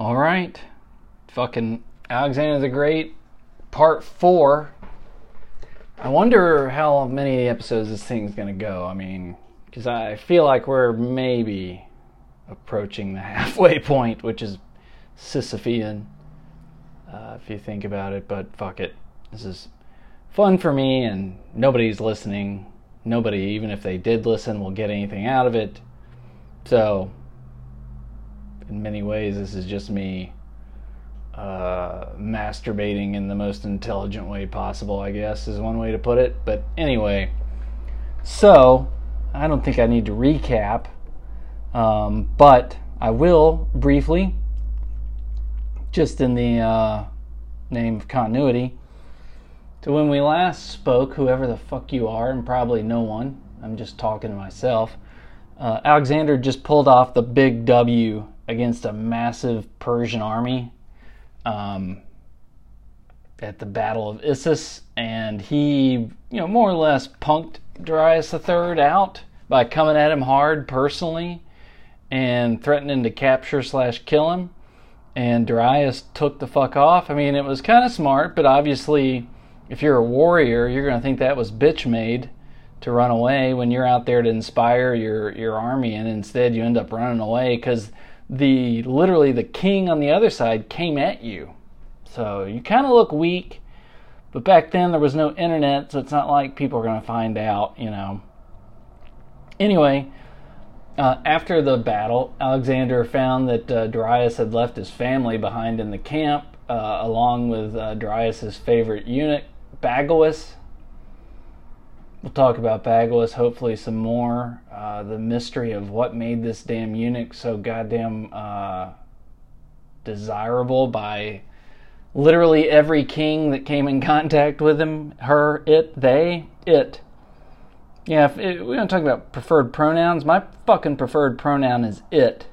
All right. Fucking Alexander the Great, part four. I wonder how many episodes this thing's gonna go. I mean, because I feel like we're maybe approaching the halfway point, which is Sisyphean, uh, if you think about it. But fuck it. This is fun for me, and nobody's listening. Nobody, even if they did listen, will get anything out of it. So, in many ways, this is just me uh, masturbating in the most intelligent way possible, I guess, is one way to put it. But anyway, so I don't think I need to recap, um, but I will briefly, just in the uh, name of continuity. So when we last spoke, whoever the fuck you are, and probably no one, I'm just talking to myself. Uh, Alexander just pulled off the big W against a massive Persian army um, at the Battle of Issus, and he, you know, more or less punked Darius III out by coming at him hard personally and threatening to capture slash kill him. And Darius took the fuck off. I mean, it was kind of smart, but obviously, if you're a warrior, you're going to think that was bitch made to run away when you're out there to inspire your your army, and instead you end up running away because the literally the king on the other side came at you. So you kind of look weak, but back then there was no internet, so it's not like people are going to find out, you know. Anyway, uh, after the battle, Alexander found that uh, Darius had left his family behind in the camp, uh, along with uh, Darius's favorite eunuch, Bagoas. We'll talk about Bagoas hopefully some more. Uh, the mystery of what made this damn eunuch so goddamn uh, desirable by literally every king that came in contact with him. Her, it, they, it. Yeah, if it, we're gonna talk about preferred pronouns. My fucking preferred pronoun is it.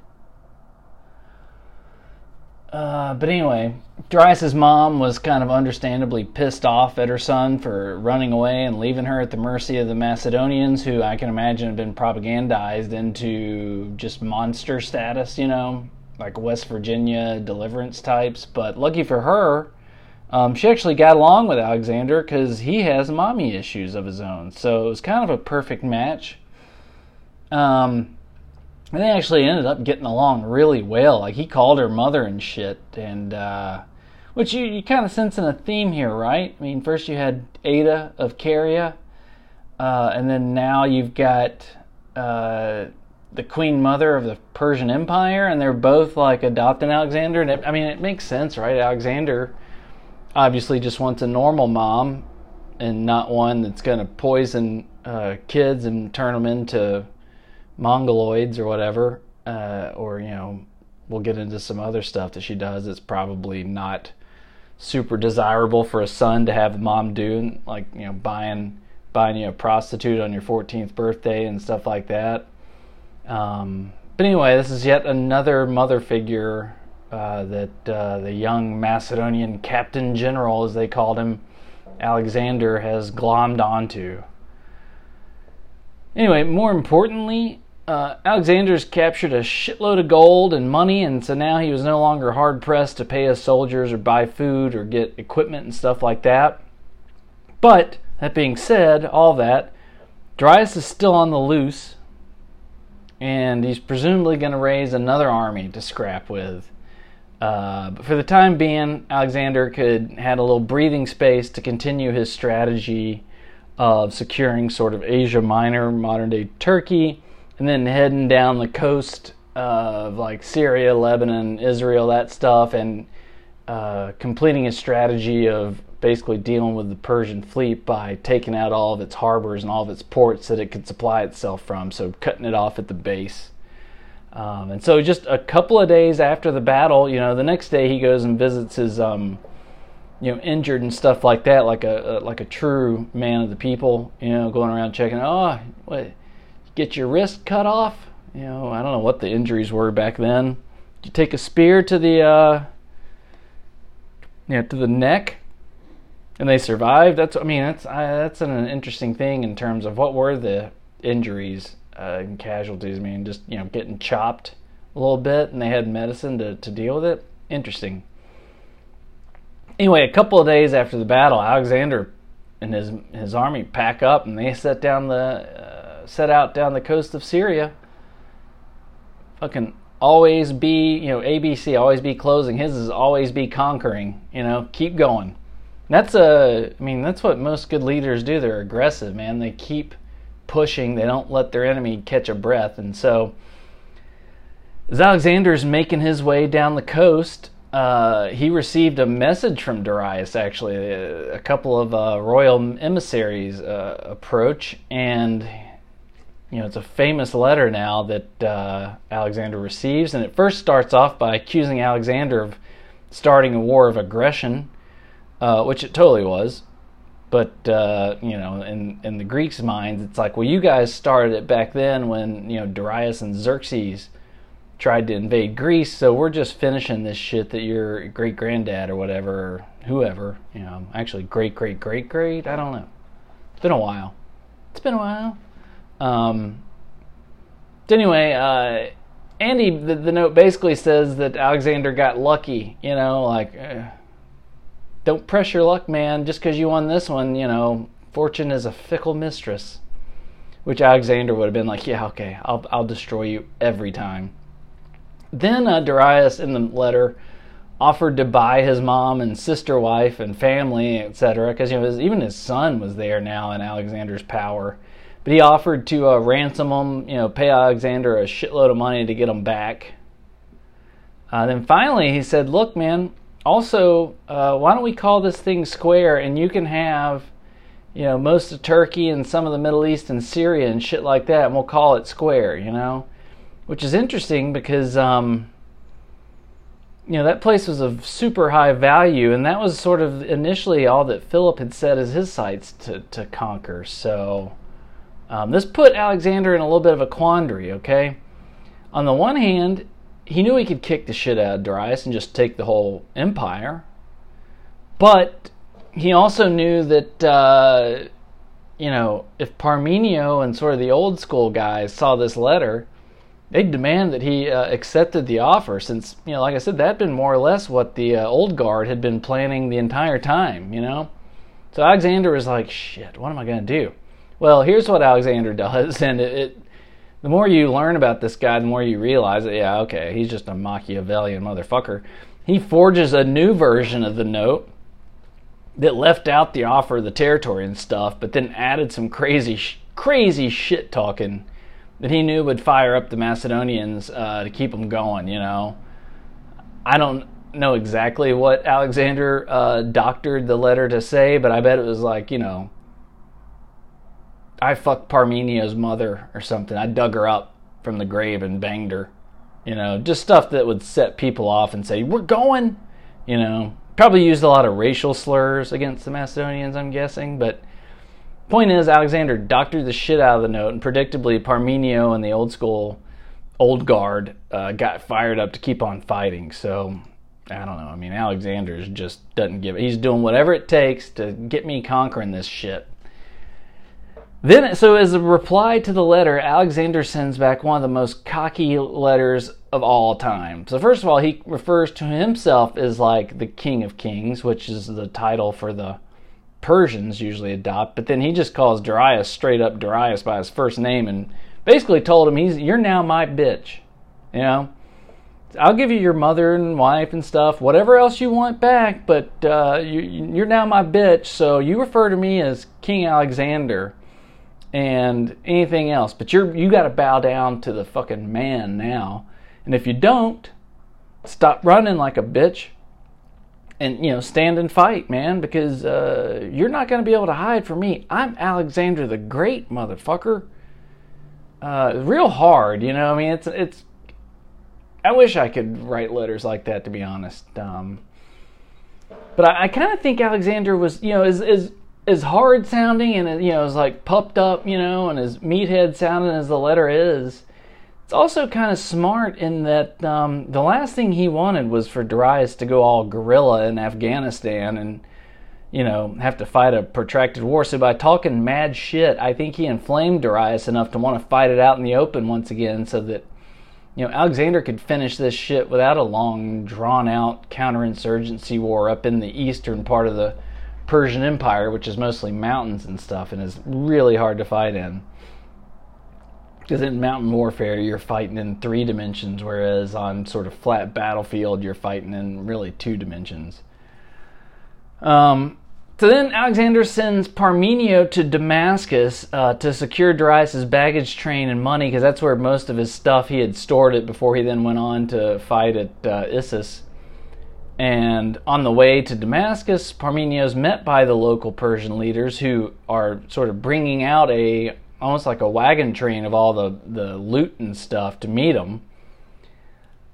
Uh, but anyway, Darius's mom was kind of understandably pissed off at her son for running away and leaving her at the mercy of the Macedonians, who I can imagine have been propagandized into just monster status, you know, like West Virginia deliverance types. But lucky for her, um, she actually got along with Alexander because he has mommy issues of his own. So it was kind of a perfect match. Um, and they actually ended up getting along really well. Like he called her mother and shit, and uh, which you you kind of sensing a theme here, right? I mean, first you had Ada of Caria, uh, and then now you've got uh, the Queen Mother of the Persian Empire, and they're both like adopting Alexander. And it, I mean, it makes sense, right? Alexander obviously just wants a normal mom, and not one that's going to poison uh, kids and turn them into mongoloids or whatever, uh, or you know, we'll get into some other stuff that she does. It's probably not super desirable for a son to have mom do, like you know, buying buying you a prostitute on your 14th birthday and stuff like that. Um, but anyway, this is yet another mother figure uh, that uh, the young Macedonian captain general, as they called him, Alexander, has glommed onto. Anyway, more importantly, uh, Alexander's captured a shitload of gold and money, and so now he was no longer hard pressed to pay his soldiers or buy food or get equipment and stuff like that. But, that being said, all that, Darius is still on the loose, and he's presumably going to raise another army to scrap with. Uh, but for the time being, Alexander could had a little breathing space to continue his strategy of securing sort of Asia Minor, modern day Turkey, and then heading down the coast of like Syria, Lebanon, Israel, that stuff, and uh, completing his strategy of basically dealing with the Persian fleet by taking out all of its harbors and all of its ports that it could supply itself from, so cutting it off at the base. Um, and so, just a couple of days after the battle, you know, the next day he goes and visits his, um, you know, injured and stuff like that, like a, a, like a true man of the people, you know, going around checking. Oh, what? Get your wrist cut off. You know, I don't know what the injuries were back then. You take a spear to the uh, yeah to the neck, and they survived. That's I mean that's I, that's an interesting thing in terms of what were the injuries uh, and casualties. I mean, just you know getting chopped a little bit, and they had medicine to to deal with it. interesting. Anyway, a couple of days after the battle, Alexander and his his army pack up and they set down the uh, set out down the coast of Syria. Fucking always be you know ABC always be closing. His is always be conquering. You know, keep going. That's a I mean that's what most good leaders do. They're aggressive, man. They keep pushing. They don't let their enemy catch a breath. And so as Alexander's making his way down the coast, uh, he received a message from Darius, actually. A, couple of uh, royal emissaries uh, approach, and you know it's a famous letter now that uh, Alexander receives. And it first starts off by accusing Alexander of starting a war of aggression, uh, which it totally was. But uh, you know, in in the Greeks' minds, it's like, well, you guys started it back then when you know Darius and Xerxes tried to invade Greece, so we're just finishing this shit that your great granddad or whatever, or whoever, you know, actually great great great great, I don't know. It's been a while. It's been a while. Um, anyway, uh, Andy, the, the, note basically says that Alexander got lucky, you know, like, uh, don't press your luck, man, just because you won this one, you know, fortune is a fickle mistress. Which Alexander would have been like, yeah, okay, I'll, I'll destroy you every time. Then uh, Darius, in the letter, offered to buy his mom and sister wife and family, etc., because you know even his son was there now in Alexander's power. But he offered to uh, ransom them, you know, pay Alexander a shitload of money to get them back. Uh, then finally, he said, "Look, man. Also, uh, why don't we call this thing square, and you can have." You know, most of Turkey and some of the Middle East and Syria and shit like that, and we'll call it square, you know? which is interesting because um, you know that place was of super high value, and that was sort of initially all that Philip had set as his sights to to conquer. So um, this put Alexander in a little bit of a quandary. Okay, on the one hand, he knew he could kick the shit out of Darius and just take the whole empire, but he also knew that. Uh, you know, if Parmenio and sort of the old school guys saw this letter, they'd demand that he uh, accepted the offer since you know like i said that had been more or less what the uh, old guard had been planning the entire time you know so alexander was like shit what am i going to do well here's what alexander does and it, it, the more you learn about this guy the more you realize that yeah okay he's just a machiavellian motherfucker he forges a new version of the note that left out the offer of the territory and stuff but then added some crazy crazy shit talking that he knew would fire up the Macedonians uh, to keep them going. You know, I don't know exactly what Alexander uh, doctored the letter to say, but I bet it was like, you know, I fucked Parmenio's mother or something. I dug her up from the grave and banged her. You know, just stuff that would set people off and say, we're going. You know, probably used a lot of racial slurs against the Macedonians, I'm guessing, but Point is, Alexander doctored the shit out of the note, and predictably, Parmenio and the old school, old guard uh, got fired up to keep on fighting. So, I don't know. I mean, Alexander just doesn't give. He's doing whatever it takes to get me conquering this shit. Then, so as a reply to the letter, Alexander sends back one of the most cocky letters of all time. So, first of all, he refers to himself as like the King of Kings, which is the title for the Persians usually adopt, but then he just calls Darius straight up Darius by his first name and basically told him he's you're now my bitch. You know, I'll give you your mother and wife and stuff, whatever else you want back, but uh, you, you're now my bitch. So you refer to me as King Alexander and anything else, but you're you got to bow down to the fucking man now. And if you don't, stop running like a bitch and you know stand and fight man because uh, you're not going to be able to hide from me i'm alexander the great motherfucker uh, real hard you know i mean it's it's i wish i could write letters like that to be honest um, but i, I kind of think alexander was you know as as hard sounding and you know as like puffed up you know and as meathead sounding as the letter is it's also kind of smart in that um, the last thing he wanted was for Darius to go all guerrilla in Afghanistan and, you know, have to fight a protracted war. So by talking mad shit, I think he inflamed Darius enough to want to fight it out in the open once again so that you know, Alexander could finish this shit without a long, drawn out counterinsurgency war up in the eastern part of the Persian Empire, which is mostly mountains and stuff and is really hard to fight in. Because in mountain warfare, you're fighting in three dimensions, whereas on sort of flat battlefield, you're fighting in really two dimensions. Um, so then Alexander sends Parmenio to Damascus uh, to secure Darius' baggage train and money, because that's where most of his stuff he had stored it before he then went on to fight at uh, Issus. And on the way to Damascus, Parmenio is met by the local Persian leaders who are sort of bringing out a almost like a wagon train of all the, the loot and stuff to meet him.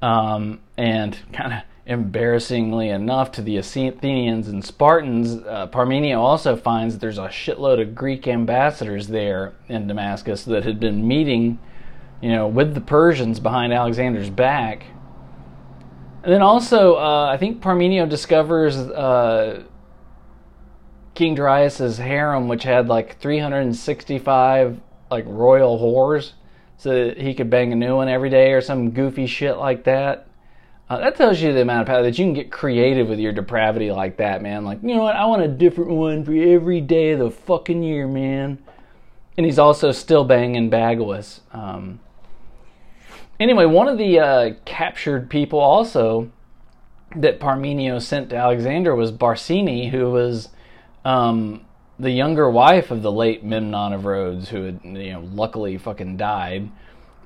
Um, and kind of embarrassingly enough to the Athenians and Spartans, uh, Parmenio also finds that there's a shitload of Greek ambassadors there in Damascus that had been meeting, you know, with the Persians behind Alexander's back. And then also, uh, I think Parmenio discovers uh, King Darius's harem, which had like 365 like royal whores, so he could bang a new one every day or some goofy shit like that. Uh, that tells you the amount of power that you can get creative with your depravity like that, man. Like, you know what? I want a different one for every day of the fucking year, man. And he's also still banging Bagoas. Um, anyway, one of the uh, captured people also that Parmenio sent to Alexander was Barsine, who was um, the younger wife of the late Memnon of Rhodes, who had, you know, luckily fucking died.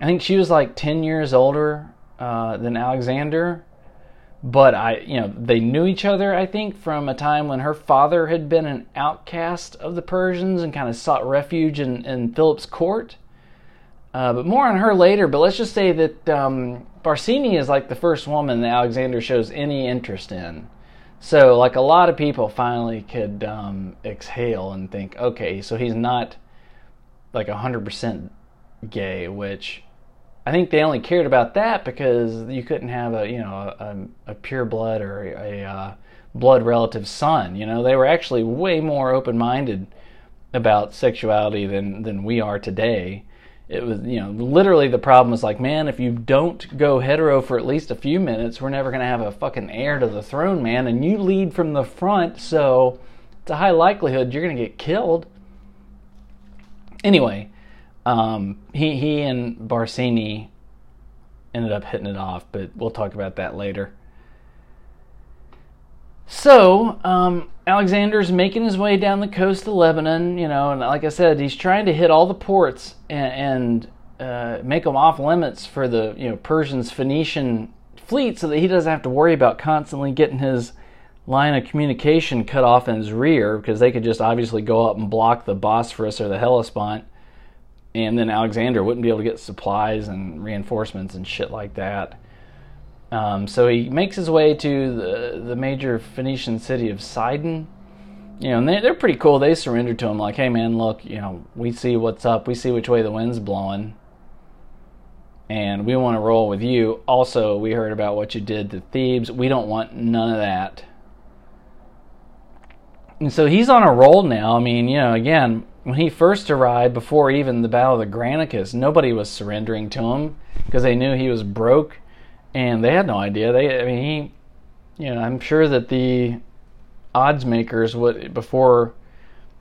I think she was like 10 years older uh, than Alexander. But I, you know, they knew each other, I think, from a time when her father had been an outcast of the Persians and kind of sought refuge in, in Philip's court. Uh, but more on her later. But let's just say that um, Barsine is like the first woman that Alexander shows any interest in. So, like a lot of people finally could um, exhale and think, okay, so he's not like 100% gay, which I think they only cared about that because you couldn't have a, you know, a, a pure blood or a, a uh, blood relative son. You know, they were actually way more open minded about sexuality than, than we are today it was you know literally the problem was like man if you don't go hetero for at least a few minutes we're never going to have a fucking heir to the throne man and you lead from the front so it's a high likelihood you're going to get killed. Anyway um, he he and Barsine ended up hitting it off but we'll talk about that later so, um, Alexander's making his way down the coast of Lebanon, you know, and like I said, he's trying to hit all the ports and, and uh, make them off limits for the, you know, Persians' Phoenician fleet so that he doesn't have to worry about constantly getting his line of communication cut off in his rear because they could just obviously go up and block the Bosphorus or the Hellespont and then Alexander wouldn't be able to get supplies and reinforcements and shit like that. Um, so he makes his way to the, the major Phoenician city of Sidon. You know, and they, they're pretty cool. They surrender to him, like, hey, man, look, you know, we see what's up. We see which way the wind's blowing. And we want to roll with you. Also, we heard about what you did to Thebes. We don't want none of that. And so he's on a roll now. I mean, you know, again, when he first arrived, before even the Battle of the Granicus, nobody was surrendering to him because they knew he was broke and they had no idea. They, I mean, he, you know, I'm sure that the odds makers would before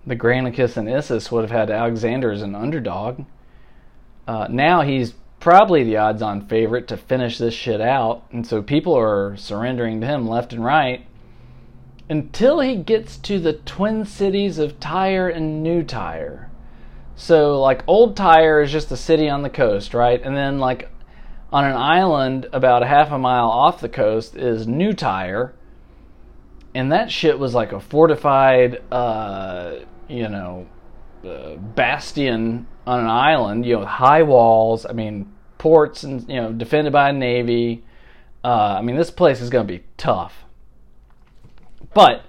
the Granicus and Issus would have had Alexander as an underdog. Uh, now he's probably the odds-on favorite to finish this shit out, and so people are surrendering to him left and right until he gets to the twin cities of Tyre and New Tyre. So, like, Old Tyre is just a city on the coast, right? And then, like, on an island about a half a mile off the coast is New Tyre, and that shit was like a fortified, uh, you know, uh, bastion on an island. You know, high walls. I mean, ports and you know, defended by a navy. Uh, I mean, this place is going to be tough. But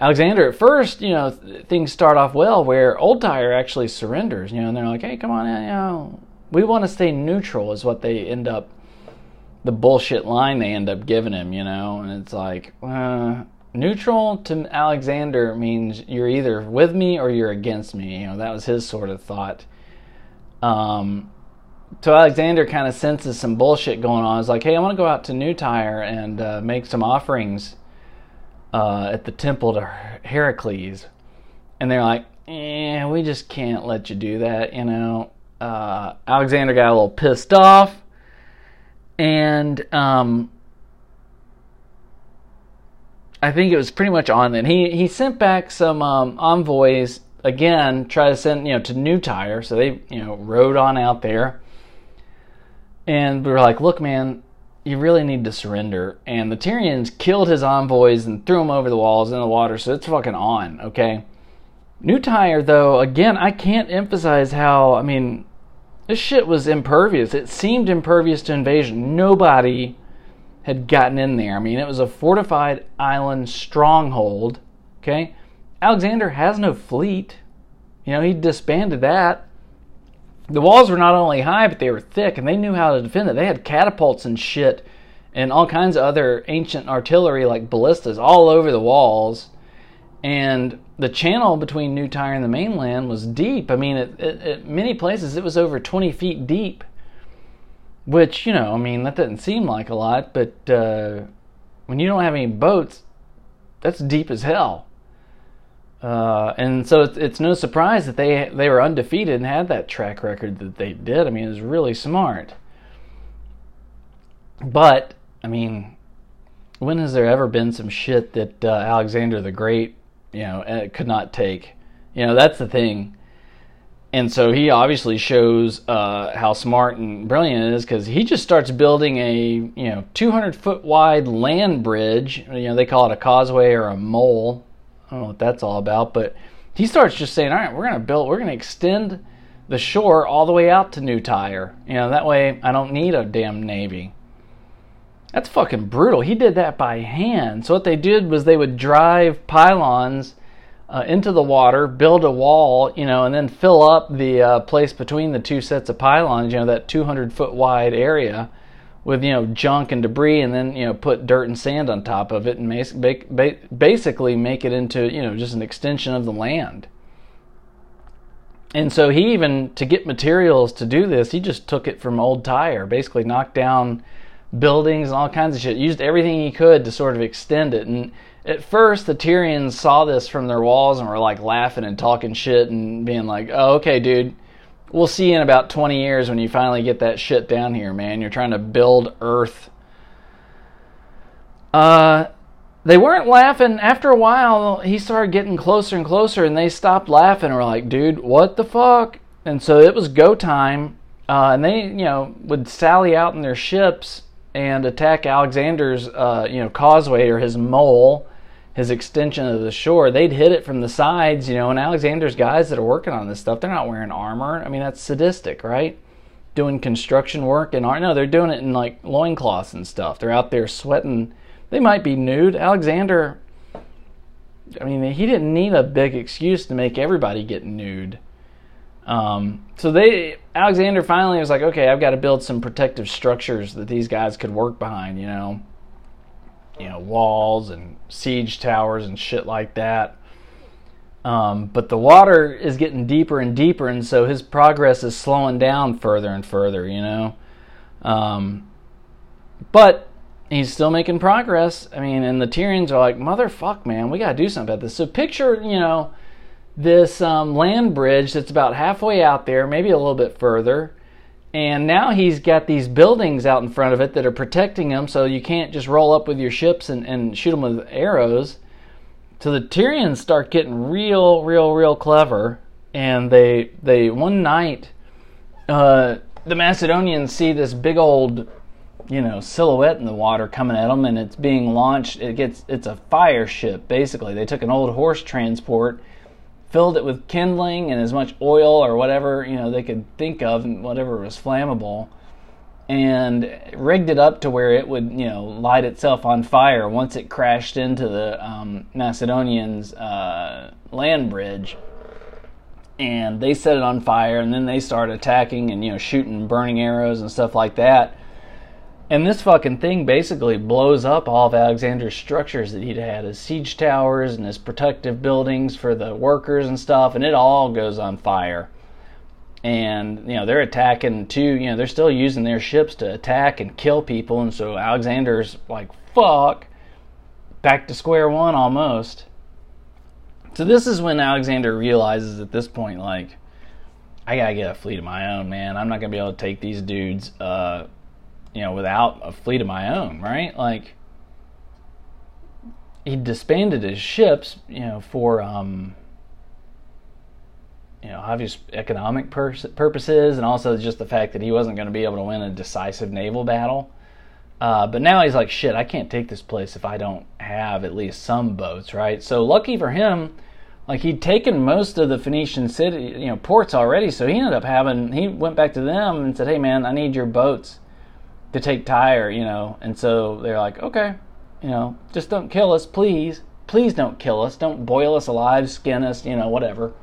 Alexander, at first, you know, things start off well where Old Tyre actually surrenders, you know, and they're like, hey, come on, you know, we want to stay neutral is what they end up the bullshit line they end up giving him you know and it's like uh, neutral to alexander means you're either with me or you're against me you know that was his sort of thought um, so Alexander kind of senses some bullshit going on. He's like, "Hey, I want to go out to New Tyre and uh, make some offerings uh, at the temple to Heracles." And they're like, "Eh, we just can't let you do that." You know, uh, Alexander got a little pissed off, and um, I think it was pretty much on then. He he sent back some um, envoys again, try to send you know to New Tyre, so they you know rode on out there, and we were like, look, man, you really need to surrender. And the Tyrians killed his envoys and threw them over the walls in the water, so it's fucking on, okay. New Tyre, though, again, I can't emphasize how I mean, this shit was impervious. It seemed impervious to invasion. Nobody had gotten in there. I mean, it was a fortified island stronghold. Okay, Alexander has no fleet. You know, he disbanded that. The walls were not only high, but they were thick, and they knew how to defend it. They had catapults and shit, and all kinds of other ancient artillery like ballistas all over the walls. And the channel between New Tyre and the mainland was deep. I mean, at many places it was over 20 feet deep, which, you know, I mean, that doesn't seem like a lot, but uh, when you don't have any boats, that's deep as hell. Uh, and so it's, it's, no surprise that they they were undefeated and had that track record that they did. I mean, it was really smart. But I mean, when has there ever been some shit that uh, Alexander the Great, you know, uh, could not take? You know, that's the thing. And so he obviously shows uh, how smart and brilliant it is because he just starts building a you know 200 foot wide land bridge. You know, they call it a causeway or a mole I don't know what that's all about, but he starts just saying, all right, we're going to build, we're going to extend the shore all the way out to New Tyre. You know, that way I don't need a damn navy. That's fucking brutal. He did that by hand. So what they did was they would drive pylons uh, into the water, build a wall, you know, and then fill up the uh, place between the two sets of pylons, you know, that 200 foot wide area with you know junk and debris and then you know put dirt and sand on top of it and basically make it into you know just an extension of the land and so he even to get materials to do this he just took it from old Tyre basically knocked down buildings and all kinds of shit used everything he could to sort of extend it and at first the tyrians saw this from their walls and were like laughing and talking shit and being like oh okay dude we'll see you in about 20 years when you finally get that shit down here, man. You're trying to build Earth. Uh, they weren't laughing. After a while, he started getting closer and closer, and they stopped laughing. And were like, "Dude, what the fuck?" And so it was go time. Uh, and they, you know, would sally out in their ships and attack Alexander's, uh, you know, causeway or his mole his extension of the shore, they'd hit it from the sides, you know, and Alexander's guys that are working on this stuff, they're not wearing armor. I mean, that's sadistic, right? Doing construction work and no, they're doing it in like loincloths and stuff. They're out there sweating. They might be nude. Alexander, I mean, he didn't need a big excuse to make everybody get nude. Um, so they, Alexander finally was like, okay, I've got to build some protective structures that these guys could work behind, you know you know walls and siege towers and shit like that. Um, but the water is getting deeper and deeper, and so his progress is slowing down further and further. You know, um, but he's still making progress. I mean, and the Tyrians are like, "Motherfuck, man, we gotta do something about this." So picture, you know, this um, land bridge that's about halfway out there, maybe a little bit further, and now he's got these buildings out in front of it that are protecting him, so you can't just roll up with your ships and, and shoot them with arrows. So the Tyrians start getting real, real, real clever, and they they one night, uh, the Macedonians see this big old, you know, silhouette in the water coming at them, and it's being launched. It gets it's a fire ship basically. They took an old horse transport filled it with kindling and as much oil or whatever you know they could think of and whatever was flammable. And rigged it up to where it would you know light itself on fire once it crashed into the um, Macedonians uh, land bridge. And they set it on fire and then they start attacking and you know shooting burning arrows and stuff like that and this fucking thing basically blows up all of Alexander's structures that he'd had his siege towers and his protective buildings for the workers and stuff, and it all goes on fire. and you know they're attacking too. You know they're still using their ships to attack and kill people, and so Alexander's like, "Fuck." Back to square one almost. So this is when Alexander realizes at this point, like, I gotta get a fleet of my own, man. I'm not gonna be able to take these dudes, uh, you know, without a fleet of my own, right? Like, he disbanded his ships, you know, for um, you know, obvious economic pur- purposes, and also just the fact that he wasn't going to be able to win a decisive naval battle. Uh, but now he's like, shit, I can't take this place if I don't have at least some boats, right? So lucky for him, like he'd taken most of the Phoenician city, you know, ports already. So he ended up having, he went back to them and said, hey man, I need your boats to take Tyre, you know. And so they're like, okay, you know, just don't kill us, please. Please don't kill us. Don't boil us alive, skin us, you know, whatever.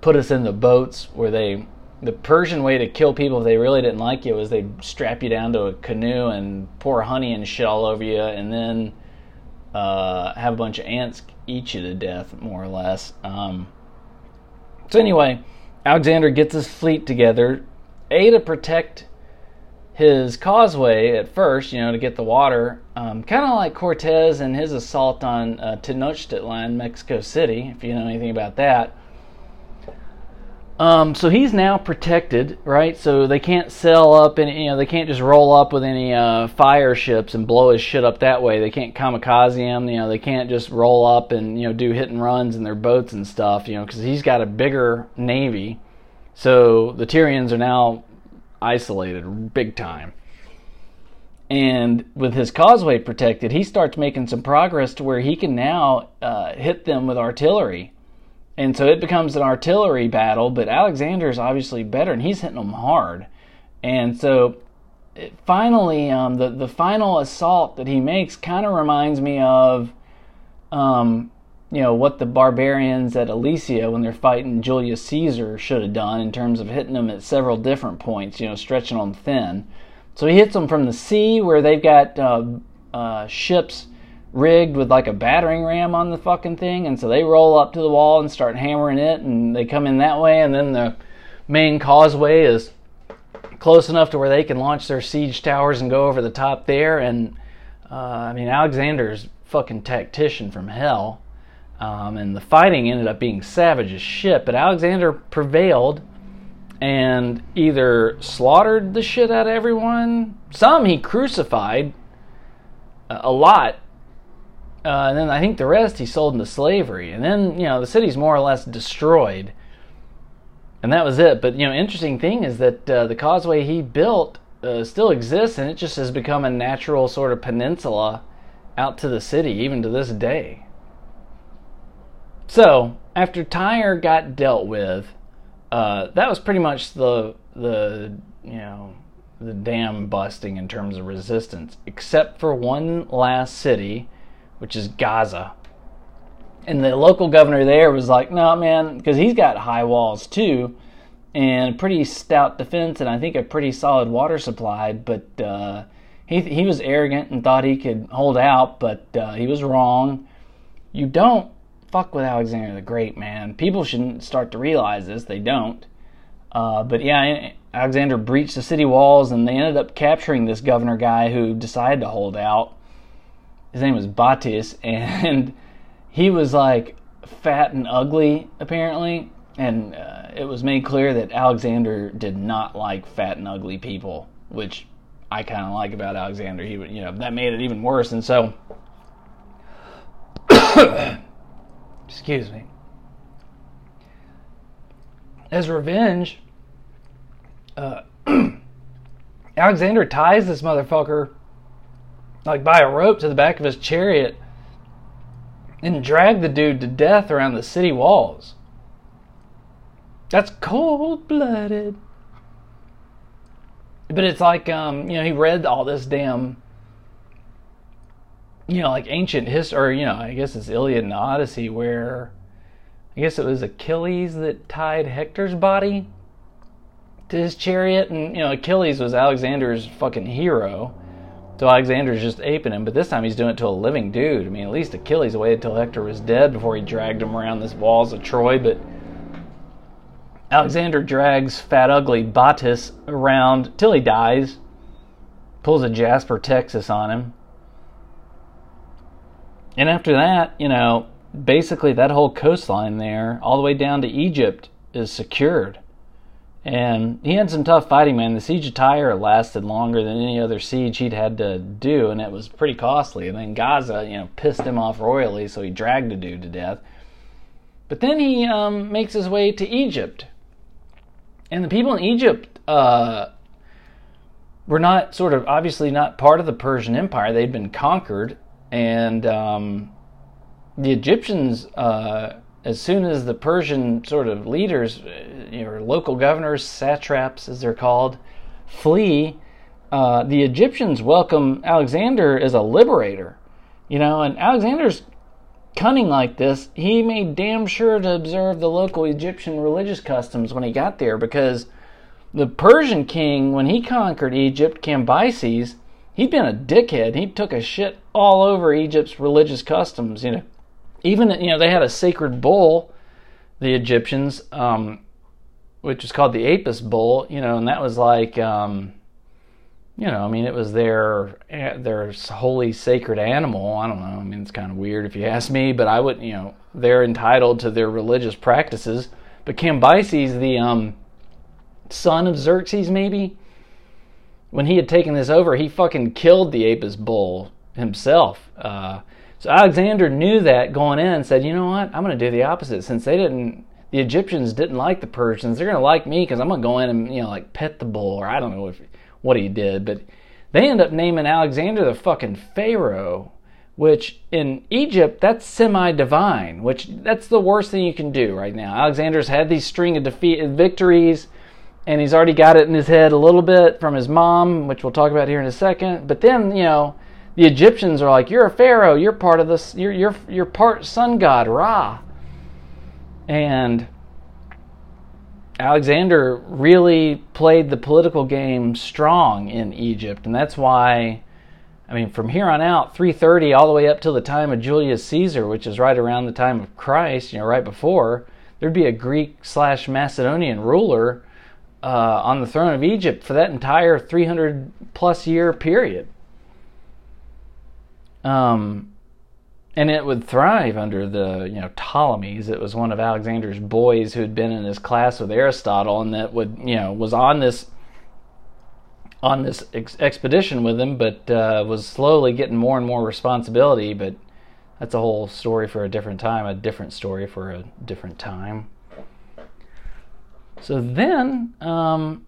Put us in the boats where they the Persian way to kill people if they really didn't like you was they'd strap you down to a canoe and pour honey and shit all over you, and then uh, have a bunch of ants eat you to death, more or less. Um, so anyway, Alexander gets his fleet together, a to protect his causeway at first, you know, to get the water, um, kind of like Cortez and his assault on uh, Tenochtitlan, Mexico City, if you know anything about that. Um, so he's now protected, right? So they can't sell up any, you know, they can't just roll up with any uh, fire ships and blow his shit up that way. They can't kamikaze him, you know. They can't just roll up and you know do hit and runs in their boats and stuff, you know, because he's got a bigger navy. So the Tyrians are now isolated big time. And with his causeway protected, he starts making some progress to where he can now uh, hit them with artillery and so it becomes an artillery battle, but Alexander is obviously better, and he's hitting them hard. And so it, finally, um, the the final assault that he makes kind of reminds me of, um, you know, what the barbarians at Alesia when they're fighting Julius Caesar should have done in terms of hitting them at several different points, you know, stretching them thin. So he hits them from the sea where they've got uh, uh, ships rigged with like a battering ram on the fucking thing, and so they roll up to the wall and start hammering it, and they come in that way, and then the main causeway is close enough to where they can launch their siege towers and go over the top there. And uh, I mean, Alexander's fucking tactician from hell, um, and the fighting ended up being savage as shit. But Alexander prevailed and either slaughtered the shit out of everyone. Some he crucified a lot uh, and then I think the rest he sold into slavery. And then, you know, the city's more or less destroyed. And that was it. But, you know, interesting thing is that uh, the causeway he built uh, still exists and it just has become a natural sort of peninsula out to the city, even to this day. So, after Tyre got dealt with, uh, that was pretty much the, the, you know, the dam busting in terms of resistance, except for one last city which is Gaza. And the local governor there was like, no, man, because he's got high walls too, and pretty stout defense, and I think a pretty solid water supply. But uh, he he was arrogant and thought he could hold out, but uh, he was wrong. You don't fuck with Alexander the Great, man. People shouldn't start to realize this. They don't. Uh, but yeah, Alexander breached the city walls, and they ended up capturing this governor guy who decided to hold out his name was Batis, and he was like fat and ugly apparently, and uh, it was made clear that Alexander did not like fat and ugly people, which I kind of like about Alexander. He, you know, that made it even worse, and so. Excuse me. As revenge, uh, Alexander ties this motherfucker like by a rope to the back of his chariot and drag the dude to death around the city walls. That's cold blooded. But it's like, um, you know, he read all this damn, you know, like ancient history, or, you know, I guess it's Iliad and Odyssey, where I guess it was Achilles that tied Hector's body to his chariot. And, you know, Achilles was Alexander's fucking hero. So Alexander's just aping him, but this time he's doing it to a living dude. I mean, at least Achilles waited till Hector was dead before he dragged him around the walls of Troy, but Alexander drags fat ugly Batis around till he dies, pulls a Jasper, Texas on him. And after that, you know, basically that whole coastline there, all the way down to Egypt, is secured. And he had some tough fighting, man. The siege of Tyre lasted longer than any other siege he'd had to do, and it was pretty costly. And then Gaza, you know, pissed him off royally, so he dragged a dude to death. But then he um, makes his way to Egypt. And the people in Egypt uh, were not sort of obviously not part of the Persian Empire. They'd been conquered, and um, the Egyptians, uh, as soon as the Persian sort of leaders, uh, you know, local governors, satraps as they're called, flee, uh, the Egyptians welcome Alexander as a liberator. You know, and Alexander's cunning like this, he made damn sure to observe the local Egyptian religious customs when he got there because the Persian king, when he conquered Egypt, Cambyses, he'd been a dickhead. He took a shit all over Egypt's religious customs, you know. Even, you know, they had a sacred bull, the Egyptians, um, which was called the Apis bull, you know, and that was like, um, you know, I mean, it was their their holy sacred animal. I don't know. I mean, it's kind of weird if you ask me, but I would, you know, they're entitled to their religious practices. But Cambyses, the um, son of Xerxes, maybe when he had taken this over, he fucking killed the Apis bull himself. Uh, so Alexander knew that going in and said, you know what, I'm going to do the opposite. Since they didn't, the Egyptians didn't like the Persians, they're going to like me because I'm going to go in and you know like pet the bull, or I don't know if what he did, but they end up naming Alexander the fucking Pharaoh, which in Egypt that's semi-divine, which that's the worst thing you can do right now. Alexander's had these string of defeat victories, and he's already got it in his head a little bit from his mom, which we'll talk about here in a second. But then you know the Egyptians are like, "You're a pharaoh. You're part of this. You're you're you're part sun god Ra," and Alexander really played the political game strong in Egypt, and that's why, I mean, from here on out, 330 all the way up till the time of Julius Caesar, which is right around the time of Christ, you know, right before, there'd be a Greek slash Macedonian ruler uh, on the throne of Egypt for that entire 300 plus year period. Um, and it would thrive under the you know Ptolemies. It was one of Alexander's boys who had been in his class with Aristotle, and that would you know was on this on this ex- expedition with him, but uh, was slowly getting more and more responsibility. But that's a whole story for a different time, a different story for a different time. So then um,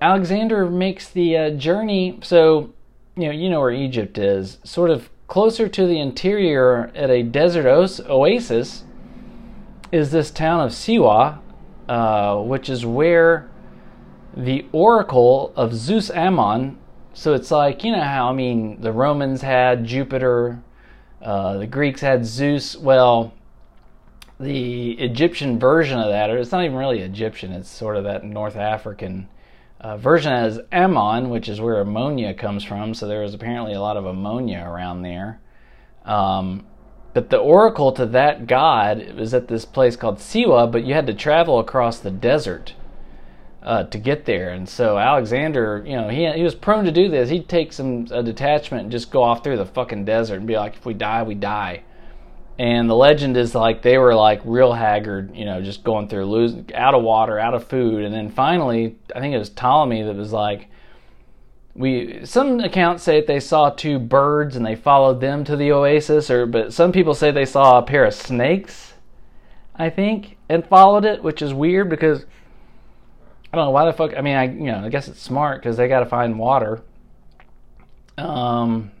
Alexander makes the uh, journey. So you know you know where Egypt is, sort of closer to the interior at a desert oasis is this town of Siwa, uh, which is where the oracle of Zeus Ammon. So it's like, you know how, I mean, the Romans had Jupiter, uh, the Greeks had Zeus. Well, the Egyptian version of that, or it's not even really Egyptian, it's sort of that North African uh, version has Ammon, which is where ammonia comes from. So there was apparently a lot of ammonia around there. Um, but the oracle to that god was at this place called Siwa, but you had to travel across the desert uh, to get there. And so Alexander, you know, he he was prone to do this. He'd take some a detachment and just go off through the fucking desert and be like, if we die, we die. And the legend is like they were like real haggard, you know, just going through, losing out of water, out of food, and then finally, I think it was Ptolemy that was like, we some accounts say they saw two birds and they followed them to the oasis, or but some people say they saw a pair of snakes, I think, and followed it, which is weird because I don't know why the fuck. I mean, I you know I guess it's smart because they got to find water. Um,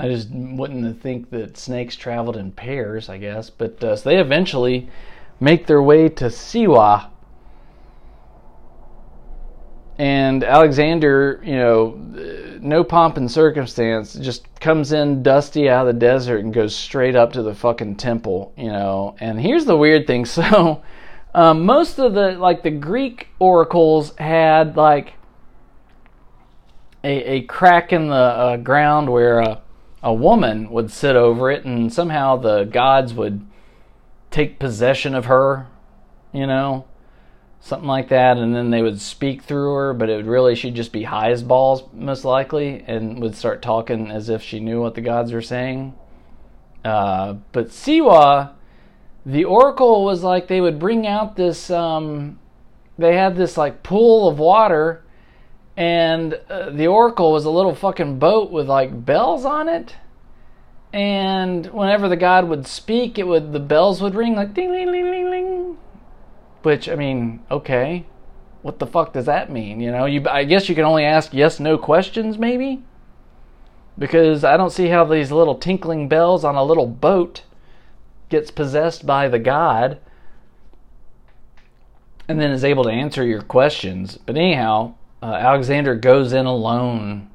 I just wouldn't think that snakes traveled in pairs, I guess. But uh, so they eventually make their way to Siwa. And Alexander, you know, no pomp and circumstance, just comes in dusty out of the desert and goes straight up to the fucking temple, you know. And here's the weird thing so, um, most of the, like, the Greek oracles had, like, a, a crack in the uh, ground where. Uh, a woman would sit over it and somehow the gods would take possession of her, you know. something like that, and then they would speak through her, but it would really she'd just be high as balls most likely, and would start talking as if she knew what the gods were saying. Uh, but Siwa, the oracle was like they would bring out this. Um, they had this like pool of water, and uh, the oracle was a little fucking boat with like bells on it. And whenever the god would speak, it would the bells would ring like ding ding ding ding ding which I mean, okay, what the fuck does that mean? You know, you I guess you can only ask yes no questions maybe. Because I don't see how these little tinkling bells on a little boat gets possessed by the god and then is able to answer your questions. But anyhow, uh, Alexander goes in alone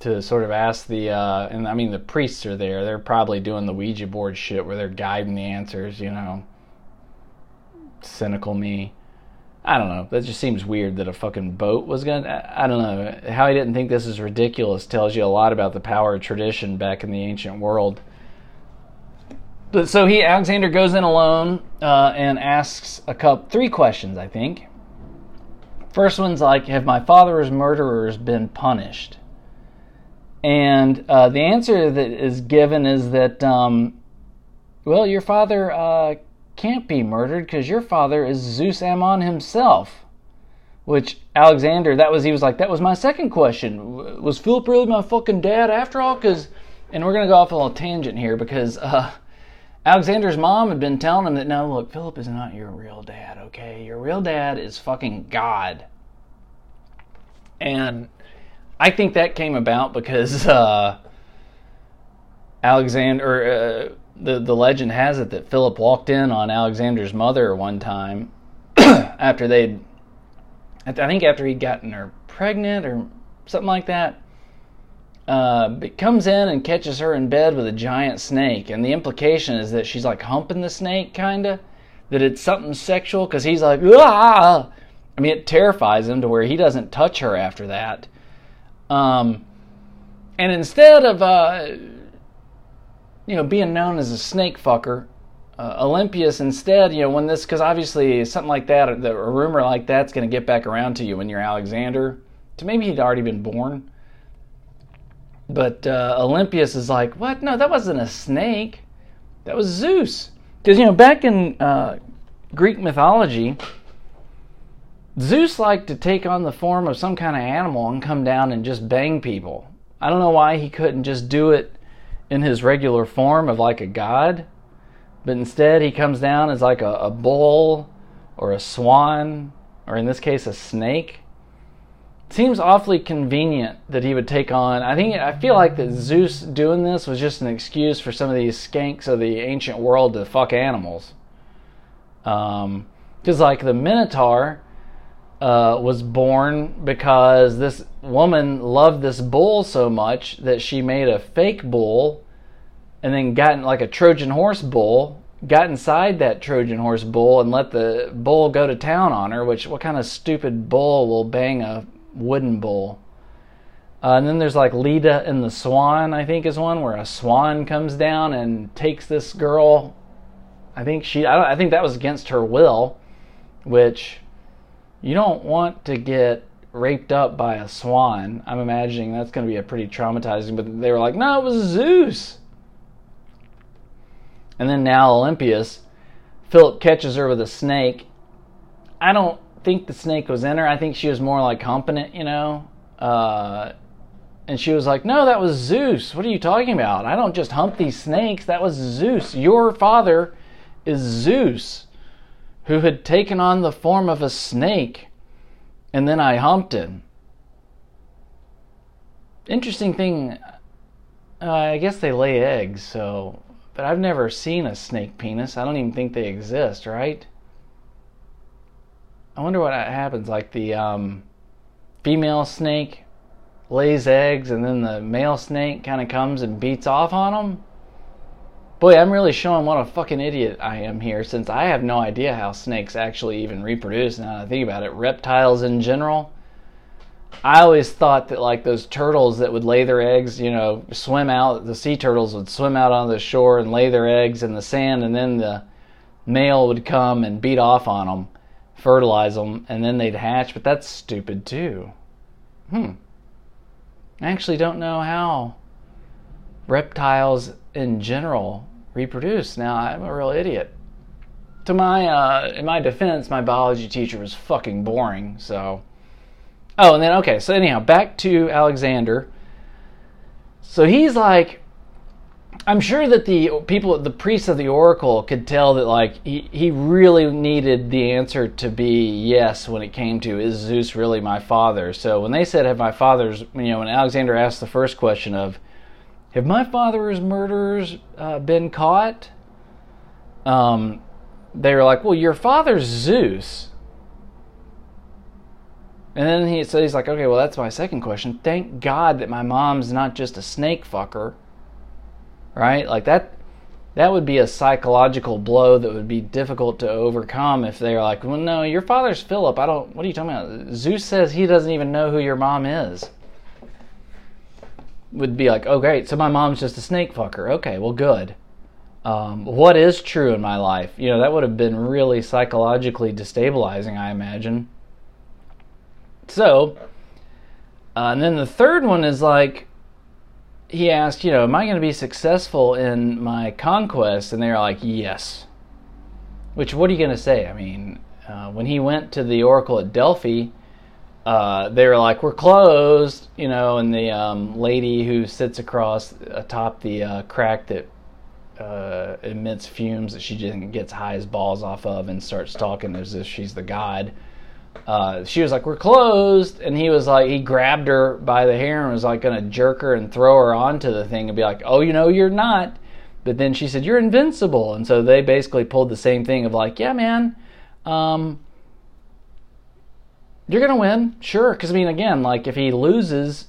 to sort of ask the, uh, and I mean, the priests are there. They're probably doing the Ouija board shit where they're guiding the answers, you know cynical me. I don't know. That just seems weird that a fucking boat was gonna. I don't know. How he didn't think this is ridiculous tells you a lot about the power of tradition back in the ancient world. But so he, Alexander, goes in alone uh, and asks a couple, three questions, I think. First one's like, "Have my father's murderers been punished?" And uh, the answer that is given is that, um, well, your father uh, can't be murdered because your father is Zeus Ammon himself. Which Alexander, that was he was like, that was my second question. Was Philip really my fucking dad after all? Because, and we're gonna go off a little tangent here because uh, Alexander's mom had been telling him that no, look, Philip is not your real dad. Okay, your real dad is fucking God. And I think that came about because uh, Alexander. Uh, the the legend has it that Philip walked in on Alexander's mother one time after they'd I think after he'd gotten her pregnant or something like that. Uh, comes in and catches her in bed with a giant snake, and the implication is that she's like humping the snake, kinda. That it's something sexual, because he's like, ah! I mean, it terrifies him to where he doesn't touch her after that. Um, and instead of uh, you know, being known as a snake fucker, uh, Olympias instead, you know, when this, because obviously something like that, a rumor like that's going to get back around to you when you're Alexander. To maybe he'd already been born. But uh, Olympias is like, what? No, that wasn't a snake. That was Zeus. Because, you know, back in uh, Greek mythology, Zeus liked to take on the form of some kind of animal and come down and just bang people. I don't know why he couldn't just do it in his regular form of like a god, but instead he comes down as like a, a bull or a swan, or in this case, a snake. Seems awfully convenient that he would take on. I think I feel like that Zeus doing this was just an excuse for some of these skanks of the ancient world to fuck animals. Because um, like the Minotaur uh, was born because this woman loved this bull so much that she made a fake bull and then got like a Trojan horse bull, got inside that Trojan horse bull and let the bull go to town on her, which what kind of stupid bull will bang a wooden bull? Uh, and then there's like Leda and the Swan, I think is one where a swan comes down and takes this girl. I think she, I, I think that was against her will, which you don't want to get raped up by a swan. I'm imagining that's going to be a pretty traumatizing. But they were like, no, it was Zeus. And then now Olympias, Philip catches her with a snake. I don't think the snake was in her. I think she was more like competent, you know. Uh, and she was like, No, that was Zeus. What are you talking about? I don't just hump these snakes. That was Zeus. Your father is Zeus who had taken on the form of a snake, and then I humped him. Interesting thing, uh, I guess they lay eggs, so. But I've never seen a snake penis. I don't even think they exist, right? I wonder what happens. Like the um, female snake lays eggs, and then the male snake kind of comes and beats off on them. Boy, I'm really showing what a fucking idiot I am here since I have no idea how snakes actually even reproduce now that I think about it. Reptiles in general. I always thought that like those turtles that would lay their eggs, you know, swim out, the sea turtles would swim out on the shore and lay their eggs in the sand and then the male would come and beat off on them. Fertilize them, and then they'd hatch. But that's stupid too. Hmm. I actually don't know how reptiles in general reproduce. Now I'm a real idiot. To my uh, in my defense, my biology teacher was fucking boring. So, oh, and then okay. So anyhow, back to Alexander. So he's like, I'm sure that the people, the priests of the oracle, could tell that like he, he really needed the answer to be yes when it came to is Zeus really my father. So when they said have my father's, you know, when Alexander asked the first question of have my father's murderers uh, been caught, um, they were like, well, your father's Zeus. And then he so he's like, okay, well that's my second question. Thank God that my mom's not just a snake fucker right? Like that that would be a psychological blow that would be difficult to overcome if they're like, well, no, your father's Philip. I don't. What are you talking about? Zeus says he doesn't even know who your mom is. Would be like, oh great, so my mom's just a snake fucker. Okay, well good. Um, what is true in my life? You know, that would have been really psychologically destabilizing, I imagine. So, uh, and then the third one is like, he asked, you know, am I going to be successful in my conquest? And they were like, yes. Which, what are you going to say? I mean, uh, when he went to the oracle at Delphi, uh, they were like, we're closed, you know, and the um, lady who sits across atop the uh, crack that uh, emits fumes that she just gets high as balls off of and starts talking as if she's the god uh, she was like, "We're closed," and he was like, he grabbed her by the hair and was like gonna jerk her and throw her onto the thing and be like, "Oh, you know, you're not." But then she said, "You're invincible," and so they basically pulled the same thing of like, "Yeah, man, um, you're gonna win, sure." Because I mean, again, like if he loses,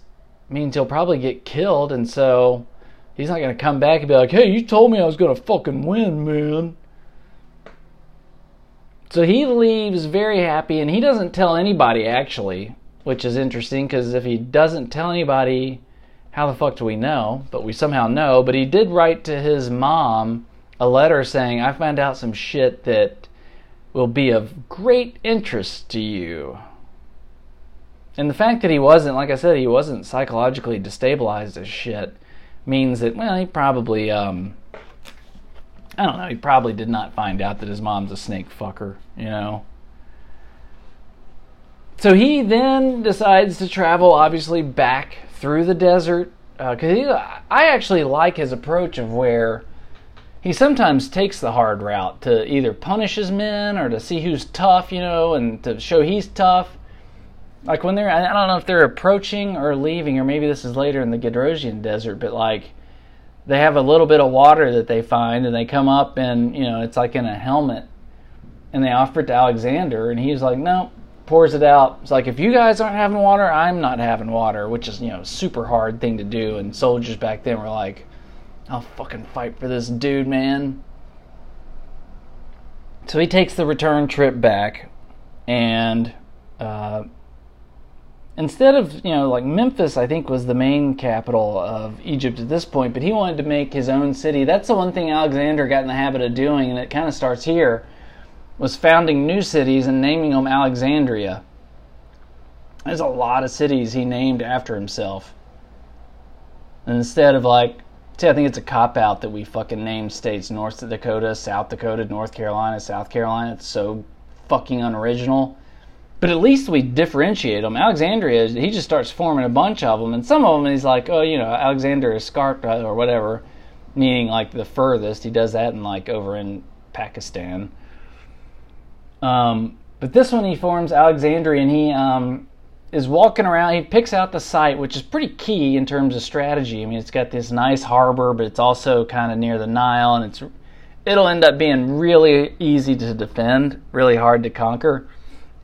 means he'll probably get killed, and so he's not gonna come back and be like, "Hey, you told me I was gonna fucking win, man." So he leaves very happy, and he doesn't tell anybody actually, which is interesting because if he doesn't tell anybody, how the fuck do we know? But we somehow know. But he did write to his mom a letter saying, I found out some shit that will be of great interest to you. And the fact that he wasn't, like I said, he wasn't psychologically destabilized as shit means that, well, he probably, um, I don't know, he probably did not find out that his mom's a snake fucker, you know. So he then decides to travel, obviously, back through the desert. Because uh, I actually like his approach of where he sometimes takes the hard route to either punish his men or to see who's tough, you know, and to show he's tough. Like when they're, I don't know if they're approaching or leaving, or maybe this is later in the Gedrosian desert, but like they have a little bit of water that they find and they come up and you know it's like in a helmet. And they offer it to alexander and he's like no pours it out. It's like if you guys aren't having water i'm not having water which is you know super hard thing to do. And soldiers back then were like i'll fucking fight for this dude man. So he takes the return trip back and uh, instead of you know like Memphis, I think was the main capital of Egypt at this point, but he wanted to make his own city. That's the one thing Alexander got in the habit of doing, and it kind of starts here, was founding new cities and naming them Alexandria. There's a lot of cities he named after himself. And instead of like, see, I think it's a cop out that we fucking name states North Dakota, South Dakota, North Carolina, South Carolina. It's so fucking unoriginal but at least we differentiate them. Alexandria, he just starts forming a bunch of them, and some of them he's like, oh, you know, Alexander Escarpta or whatever, meaning like the furthest. He does that in like over in Pakistan. Um, but this one he forms Alexandria, and he um, is walking around. He picks out the site, which is pretty key in terms of strategy. I mean, it's got this nice harbor, but it's also kind of near the Nile, and it's it'll end up being really easy to defend, really hard to conquer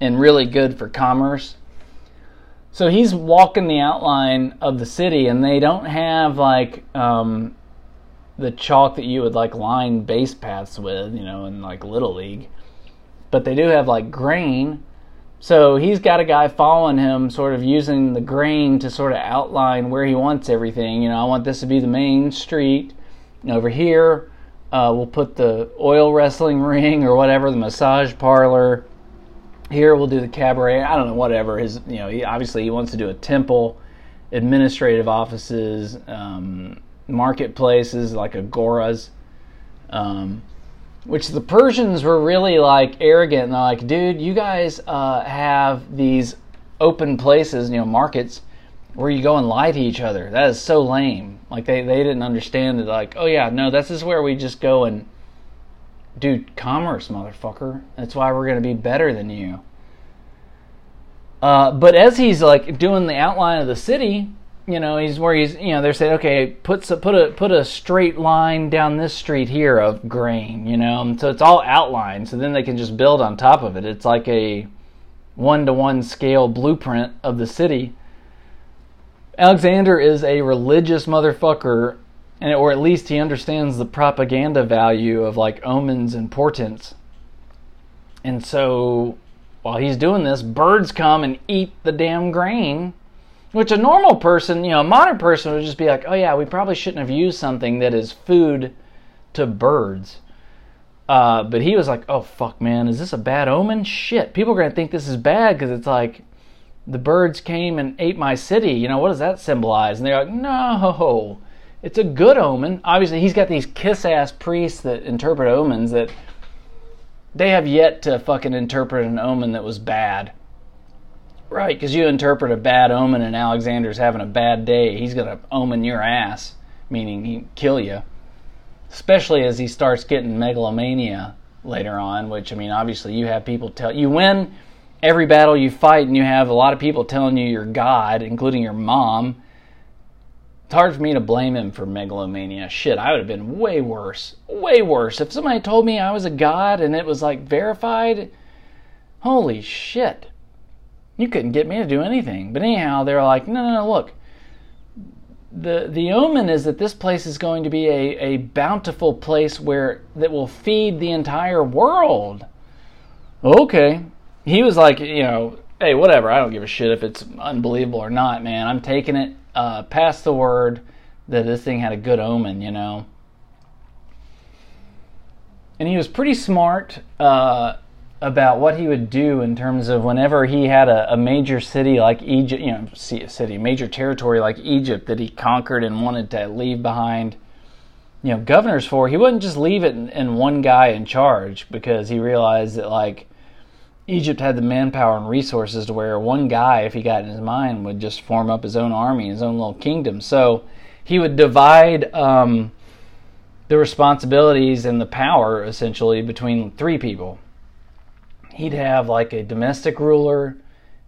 and really good for commerce. So he's walking the outline of the city, and they don't have like um, the chalk that you would like line base paths with, you know, in like Little League. But they do have like grain. So he's got a guy following him, sort of using the grain to sort of outline where he wants everything. You know, I want this to be the main street. And over here, uh, we'll put the oil wrestling ring or whatever, the massage parlor here we'll do the cabaret. I don't know, whatever. His, you know, he obviously he wants to do a temple, administrative offices, um, marketplaces like agoras, um, which the Persians were really like arrogant. And they're like, dude, you guys uh, have these open places, you know, markets where you go and lie to each other. That is so lame. Like they, they didn't understand it. Like, oh yeah, no, this is where we just go and do commerce, motherfucker. That's why we're gonna be better than you. Uh, but as he's like doing the outline of the city, you know, he's where he's, you know, they're saying, okay, put put a put a straight line down this street here of grain, you know, and so it's all outlined. So then they can just build on top of it. It's like a one to one scale blueprint of the city. Alexander is a religious motherfucker, and or at least he understands the propaganda value of like omens and portents. And so while he's doing this, birds come and eat the damn grain, which a normal person, you know, a modern person would just be like, oh yeah, we probably shouldn't have used something that is food to birds. Uh, but he was like, oh fuck, man, is this a bad omen? Shit, people are gonna think this is bad because it's like the birds came and ate my city. You know, what does that symbolize? And they're like, no, it's a good omen. Obviously, he's got these kiss ass priests that interpret omens that they have yet to fucking interpret an omen that was bad. Right, because you interpret a bad omen and Alexander's having a bad day, he's going to omen your ass, meaning he kill you. Especially as he starts getting megalomania later on, which, I mean, obviously you have people tell you win every battle you fight, and you have a lot of people telling you you're God, including your mom it's hard for me to blame him for megalomania. Shit, I would have been way worse. Way worse. If somebody told me I was a god and it was like verified, holy shit. You couldn't get me to do anything. But anyhow, they're like, no, no, no, look. The, the omen is that this place is going to be a, a bountiful place where that will feed the entire world. Okay. He was like, you know, hey, whatever. I don't give a shit if it's unbelievable or not, man. I'm taking it uh, pass the word that this thing had a good omen, you know. And he was pretty smart uh, about what he would do in terms of whenever he had a, a major city like Egypt, you know, city, major territory like Egypt that he conquered and wanted to leave behind, you know, governors for. He wouldn't just leave it in, in one guy in charge because he realized that like Egypt had the manpower and resources to where one guy, if he got in his mind, would just form up his own army, his own little kingdom. So he would divide um, the responsibilities and the power essentially between three people. He'd have like a domestic ruler.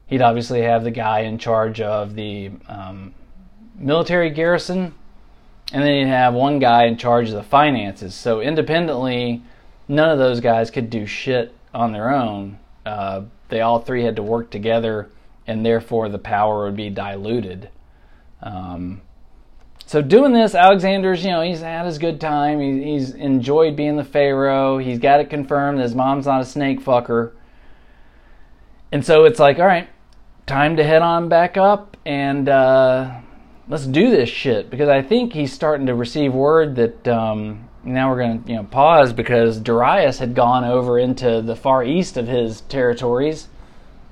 He'd obviously have the guy in charge of the um, military garrison, and then he'd have one guy in charge of the finances. So independently, none of those guys could do shit on their own uh, they all three had to work together, and therefore the power would be diluted. Um, so doing this, Alexander's, you know, he's had his good time. He, he's enjoyed being the pharaoh. He's got it confirmed his mom's not a snake fucker. And so it's like, all right, time to head on back up and uh, let's do this shit. Because I think he's starting to receive word that um, now we're going to you know pause because Darius had gone over into the far east of his territories,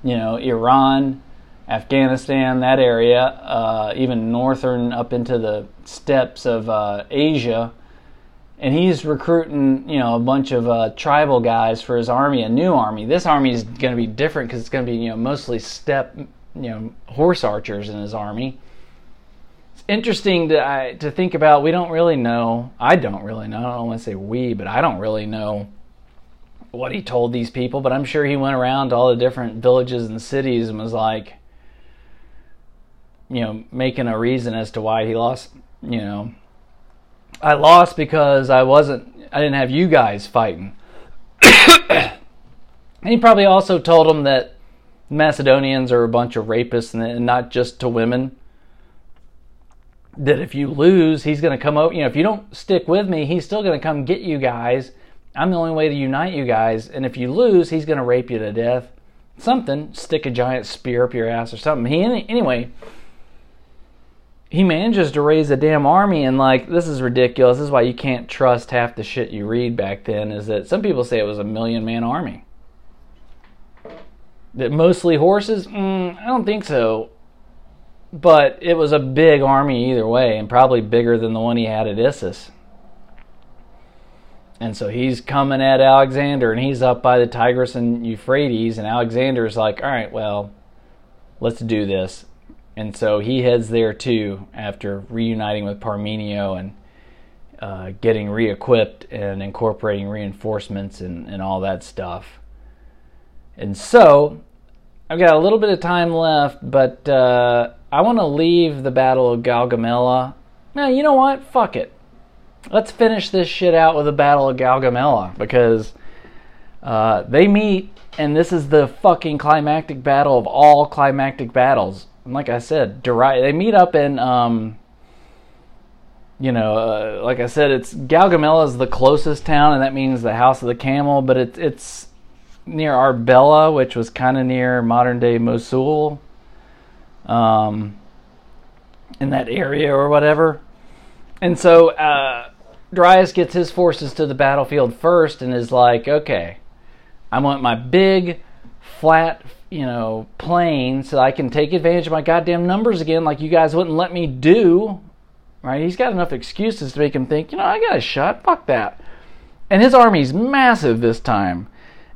you know Iran, Afghanistan, that area, uh, even northern up into the steppes of uh, Asia, and he's recruiting you know a bunch of uh, tribal guys for his army, a new army. This army is going to be different because it's going to be you know mostly steppe you know horse archers in his army interesting to I, to think about. We don't really know. I don't really know. I don't want to say we, but I don't really know what he told these people. But I'm sure he went around to all the different villages and cities and was like, you know, making a reason as to why he lost. You know, I lost because I wasn't. I didn't have you guys fighting. and he probably also told them that Macedonians are a bunch of rapists and not just to women that if you lose, he's going to come out. You know, if you don't stick with me, he's still going to come get you guys. I'm the only way to unite you guys. And if you lose, he's going to rape you to death. Something, stick a giant spear up your ass or something. He anyway. He manages to raise a damn army, and like this is ridiculous. This is why you can't trust half the shit you read back then. Is that some people say it was a million man army. That mostly horses? Mm, I don't think so. But it was a big army either way, and probably bigger than the one he had at Issus. And so he's coming at Alexander, and he's up by the Tigris and Euphrates, and Alexander's like, all right, well, let's do this. And so he heads there too after reuniting with Parmenio and uh, getting re equipped and incorporating reinforcements and, and all that stuff. And so I've got a little bit of time left, but uh, I want to leave the Battle of Gaugamela. Now, you know what? Fuck it. Let's finish this shit out with the Battle of Gaugamela because uh, they meet, and this is the fucking climactic battle of all climactic battles. And like I said, they meet up in, um, you know, uh, like I said, it's Gaugamela is the closest town, and that means the House of the Camel, but it's it's near Arbela, which was kind of near modern day Mosul, um, in that area or whatever. And so uh, Darius gets his forces to the battlefield first and is like, okay, I want my big, flat, you know, plain so I can take advantage of my goddamn numbers again, like you guys wouldn't let me do. Right? He's got enough excuses to make him think, you know, I got a shot. Fuck that. And his army's massive this time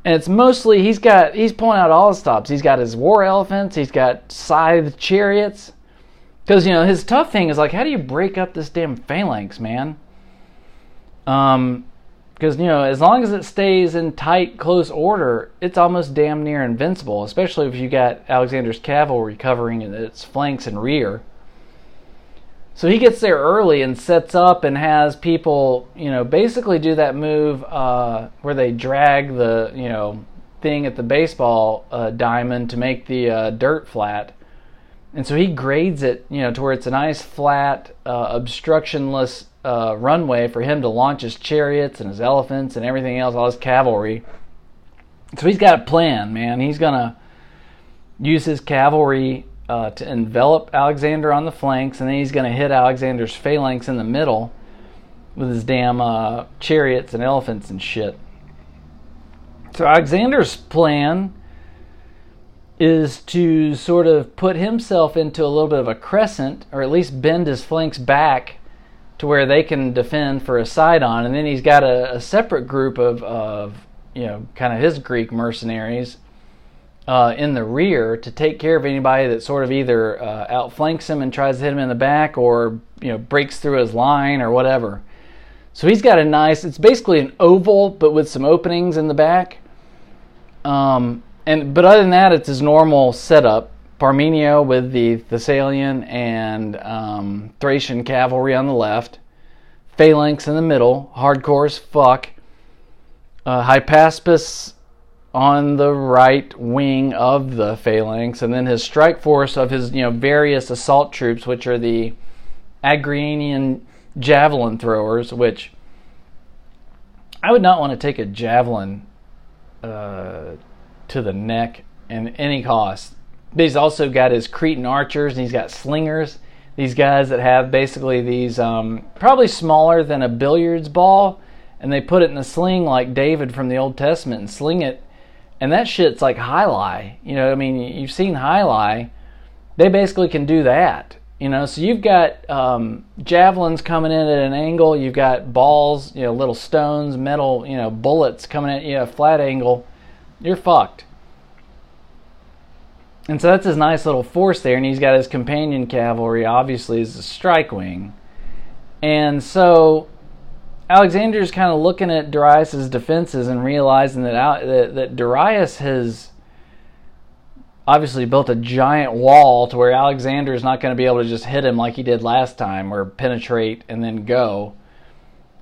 and it's mostly he's got he's pulling out all his stops. He's got his war elephants. He's got scythe chariots. Because you know his tough thing is like, how do you break up this damn phalanx, man? Um, because you know as long as it stays in tight, close order, it's almost damn near invincible. Especially if you got Alexander's cavalry covering its flanks and rear. So he gets there early and sets up and has people, you know, basically do that move uh, where they drag the, you know, thing at the baseball uh, diamond to make the uh, dirt flat. And so he grades it, you know, to where it's a nice flat, uh, obstructionless uh, runway for him to launch his chariots and his elephants and everything else, all his cavalry. So he's got a plan, man. He's gonna use his cavalry uh, to envelop Alexander on the flanks, and then he's going to hit Alexander's phalanx in the middle with his damn uh, chariots and elephants and shit. So Alexander's plan is to sort of put himself into a little bit of a crescent, or at least bend his flanks back to where they can defend for a side on, and then he's got a, a separate group of, of you know, kind of his Greek mercenaries uh, in the rear to take care of anybody that sort of either uh, outflanks him and tries to hit him in the back or you know breaks through his line or whatever. So he's got a nice. It's basically an oval, but with some openings in the back. Um, and but other than that, it's his normal setup. Parmenio with the Thessalian and um, Thracian cavalry on the left, phalanx in the middle, hardcore as fuck. Uh, Hypaspes on the right wing of the phalanx, and then his strike force of his you know various assault troops, which are the Agrianian javelin throwers, which I would not want to take a javelin uh, to the neck in any cost. But he's also got his Cretan archers, and he's got slingers. These guys that have basically these um, probably smaller than a billiards ball, and they put it in a sling like David from the Old Testament and sling it and that shit's like jai You know, I mean, you've seen jai They basically can do that. You know, so you've got um, javelins coming in at an angle. You've got balls, you know, little stones, metal, you know, bullets coming at you at a flat angle. You're fucked. And so that's his nice little force there, and he's got his companion cavalry, obviously, as a strike wing. And so Alexander's kind of looking at Darius's defenses and realizing that, that, that Darius has obviously built a giant wall to where Alexander is not going to be able to just hit him like he did last time or penetrate and then go.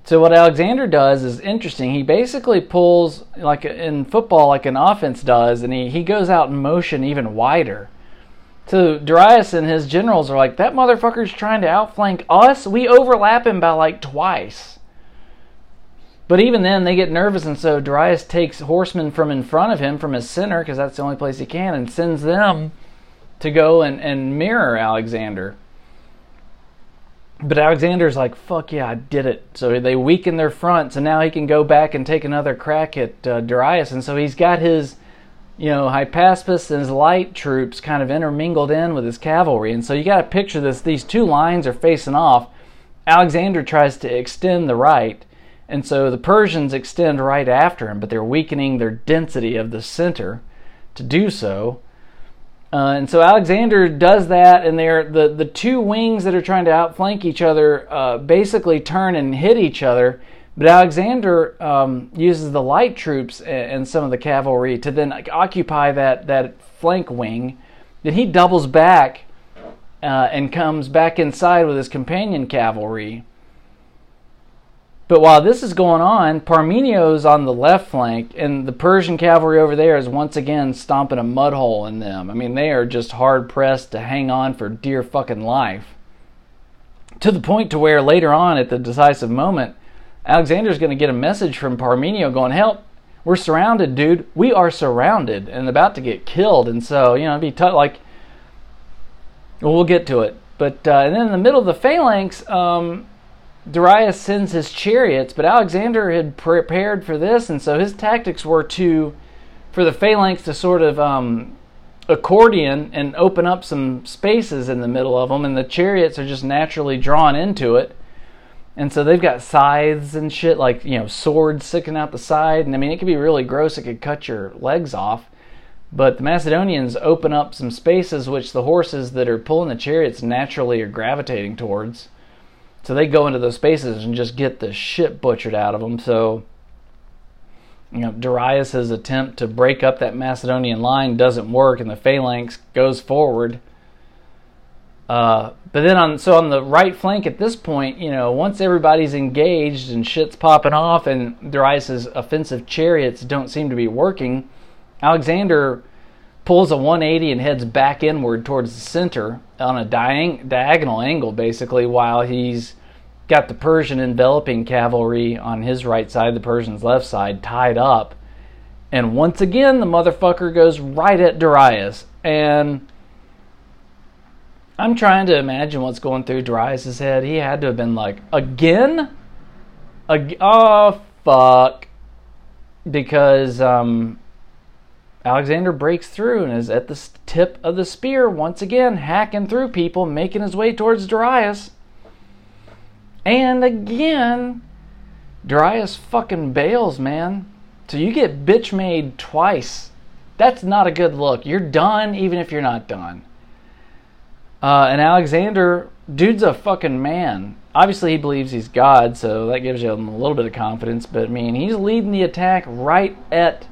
So what Alexander does is interesting. He basically pulls like in football like an offense does and he, he goes out in motion even wider. So Darius and his generals are like, that motherfucker's trying to outflank us. We overlap him by like twice. But even then, they get nervous, and so Darius takes horsemen from in front of him, from his center, because that's the only place he can, and sends them to go and, and mirror Alexander. But Alexander's like, fuck yeah, I did it. So they weaken their front, so now he can go back and take another crack at uh, Darius. And so he's got his, you know, Hypaspes and his light troops kind of intermingled in with his cavalry. And so you got to picture this these two lines are facing off. Alexander tries to extend the right, and so the Persians extend right after him, but they're weakening their density of the center to do so. Uh, and so Alexander does that, and they're the, the two wings that are trying to outflank each other uh, basically turn and hit each other. But Alexander um, uses the light troops and some of the cavalry to then occupy that, that flank wing. Then he doubles back uh, and comes back inside with his companion cavalry. But while this is going on, Parmenio's on the left flank, and the Persian cavalry over there is once again stomping a mud hole in them. I mean, they are just hard pressed to hang on for dear fucking life. To the point to where later on at the decisive moment, Alexander's going to get a message from Parmenio going, "Help! We're surrounded, dude. We are surrounded and about to get killed." And so, you know, it'd be tough. Like, well, we'll get to it. But uh, and then in the middle of the phalanx, um, Darius sends his chariots, but Alexander had prepared for this, and so his tactics were to, for the phalanx to sort of um, accordion and open up some spaces in the middle of them, and the chariots are just naturally drawn into it. And so they've got scythes and shit, like, you know, swords sticking out the side. And I mean, it could be really gross. It could cut your legs off. But the Macedonians open up some spaces which the horses that are pulling the chariots naturally are gravitating towards. So they go into those spaces and just get the shit butchered out of them. So, you know, Darius' attempt to break up that Macedonian line doesn't work, and the phalanx goes forward. Uh, but then on so on the right flank at this point, you know, once everybody's engaged and shit's popping off, and Darius's offensive chariots don't seem to be working, Alexander pulls a 180 and heads back inward towards the center on a diang- diagonal angle, basically, while he's got the Persian enveloping cavalry on his right side, the Persian's left side, tied up. And once again, the motherfucker goes right at Darius. And I'm trying to imagine what's going through Darius' head. He had to have been like, again? Ag- oh, fuck. Because um, Alexander breaks through and is at the tip of the spear, once again, hacking through people, making his way towards Darius. And again, Darius fucking bails, man. So you get bitch made twice. That's not a good look. You're done even if you're not done. Uh, and Alexander, dude's a fucking man. Obviously, he believes he's God, so that gives you a little bit of confidence. But I mean, he's leading the attack right at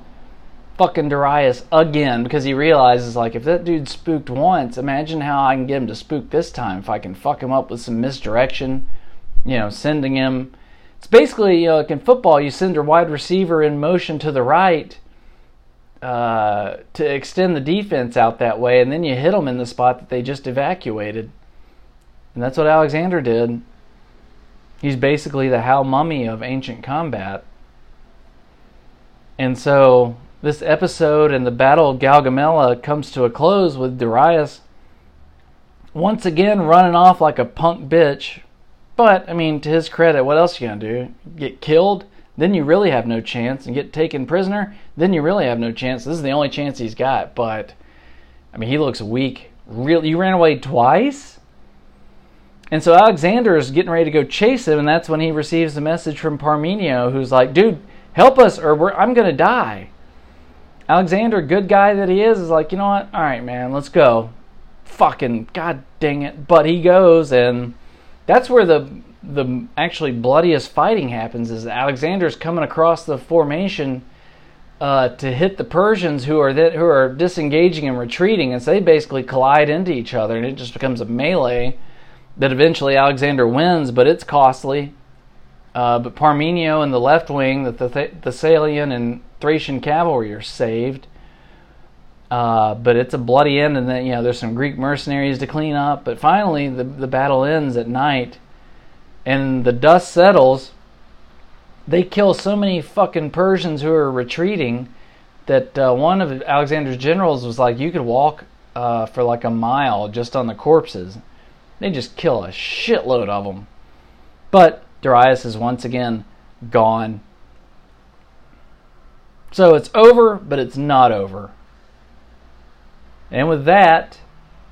fucking Darius again because he realizes, like, if that dude spooked once, imagine how I can get him to spook this time. If I can fuck him up with some misdirection, you know, sending him. It's basically, you know, like in football, you send your wide receiver in motion to the right uh, to extend the defense out that way, and then you hit them in the spot that they just evacuated. And that's what Alexander did. He's basically the Hal Mumme of ancient combat. And so this episode and the Battle of Gaugamela comes to a close with Darius once again running off like a punk bitch. But, I mean, to his credit, what else are you gonna do? Get killed? then you really have no chance and get taken prisoner, then you really have no chance. This is the only chance he's got. But I mean, he looks weak. Really, you ran away twice. And so Alexander is getting ready to go chase him, and that's when he receives a message from Parmenio, who's like, "Dude, help us, or I'm gonna die." Alexander, good guy that he is, is like, you know what? All right, man, let's go. Fucking god dang it! But he goes, and that's where the the actually bloodiest fighting happens is Alexander's coming across the formation uh, to hit the Persians who are that, who are disengaging and retreating, and so they basically collide into each other, and it just becomes a melee that eventually Alexander wins, but it's costly. Uh, but Parmenio and the left wing, the, the Thessalian and Thracian cavalry are saved. Uh, but it's a bloody end, and then you know there's some Greek mercenaries to clean up. But finally, the the battle ends at night and the dust settles, they kill so many fucking Persians who are retreating that uh, one of Alexander's generals was like, you could walk uh, for like a mile just on the corpses. They just kill a shitload of them. But Darius is once again gone. So it's over, but it's not over. And with that,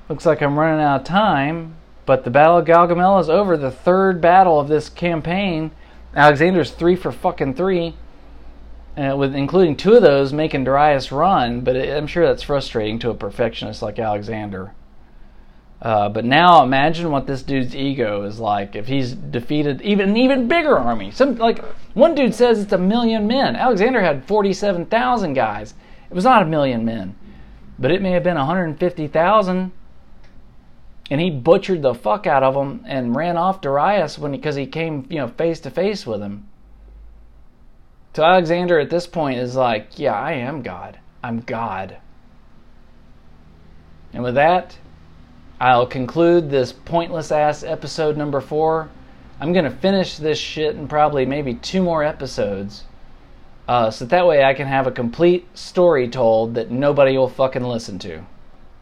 looks like I'm running out of time. But the Battle of Gaugamela is over. The third battle of this campaign. Alexander's three for fucking three, uh, with including two of those making Darius run. But it, I'm sure that's frustrating to a perfectionist like Alexander. Uh, but now imagine what this dude's ego is like if he's defeated even an even bigger army. Some like one dude says it's a million men. Alexander had forty-seven thousand guys. It was not a million men, but it may have been one hundred fifty thousand. And he butchered the fuck out of them and ran off Darius when because he, he came you know face to face with him. So Alexander at this point is like, yeah, I am God. I'm God. And with that, I'll conclude this pointless ass episode number four. I'm gonna finish this shit in probably maybe two more episodes. Uh, so that way I can have a complete story told that nobody will fucking listen to.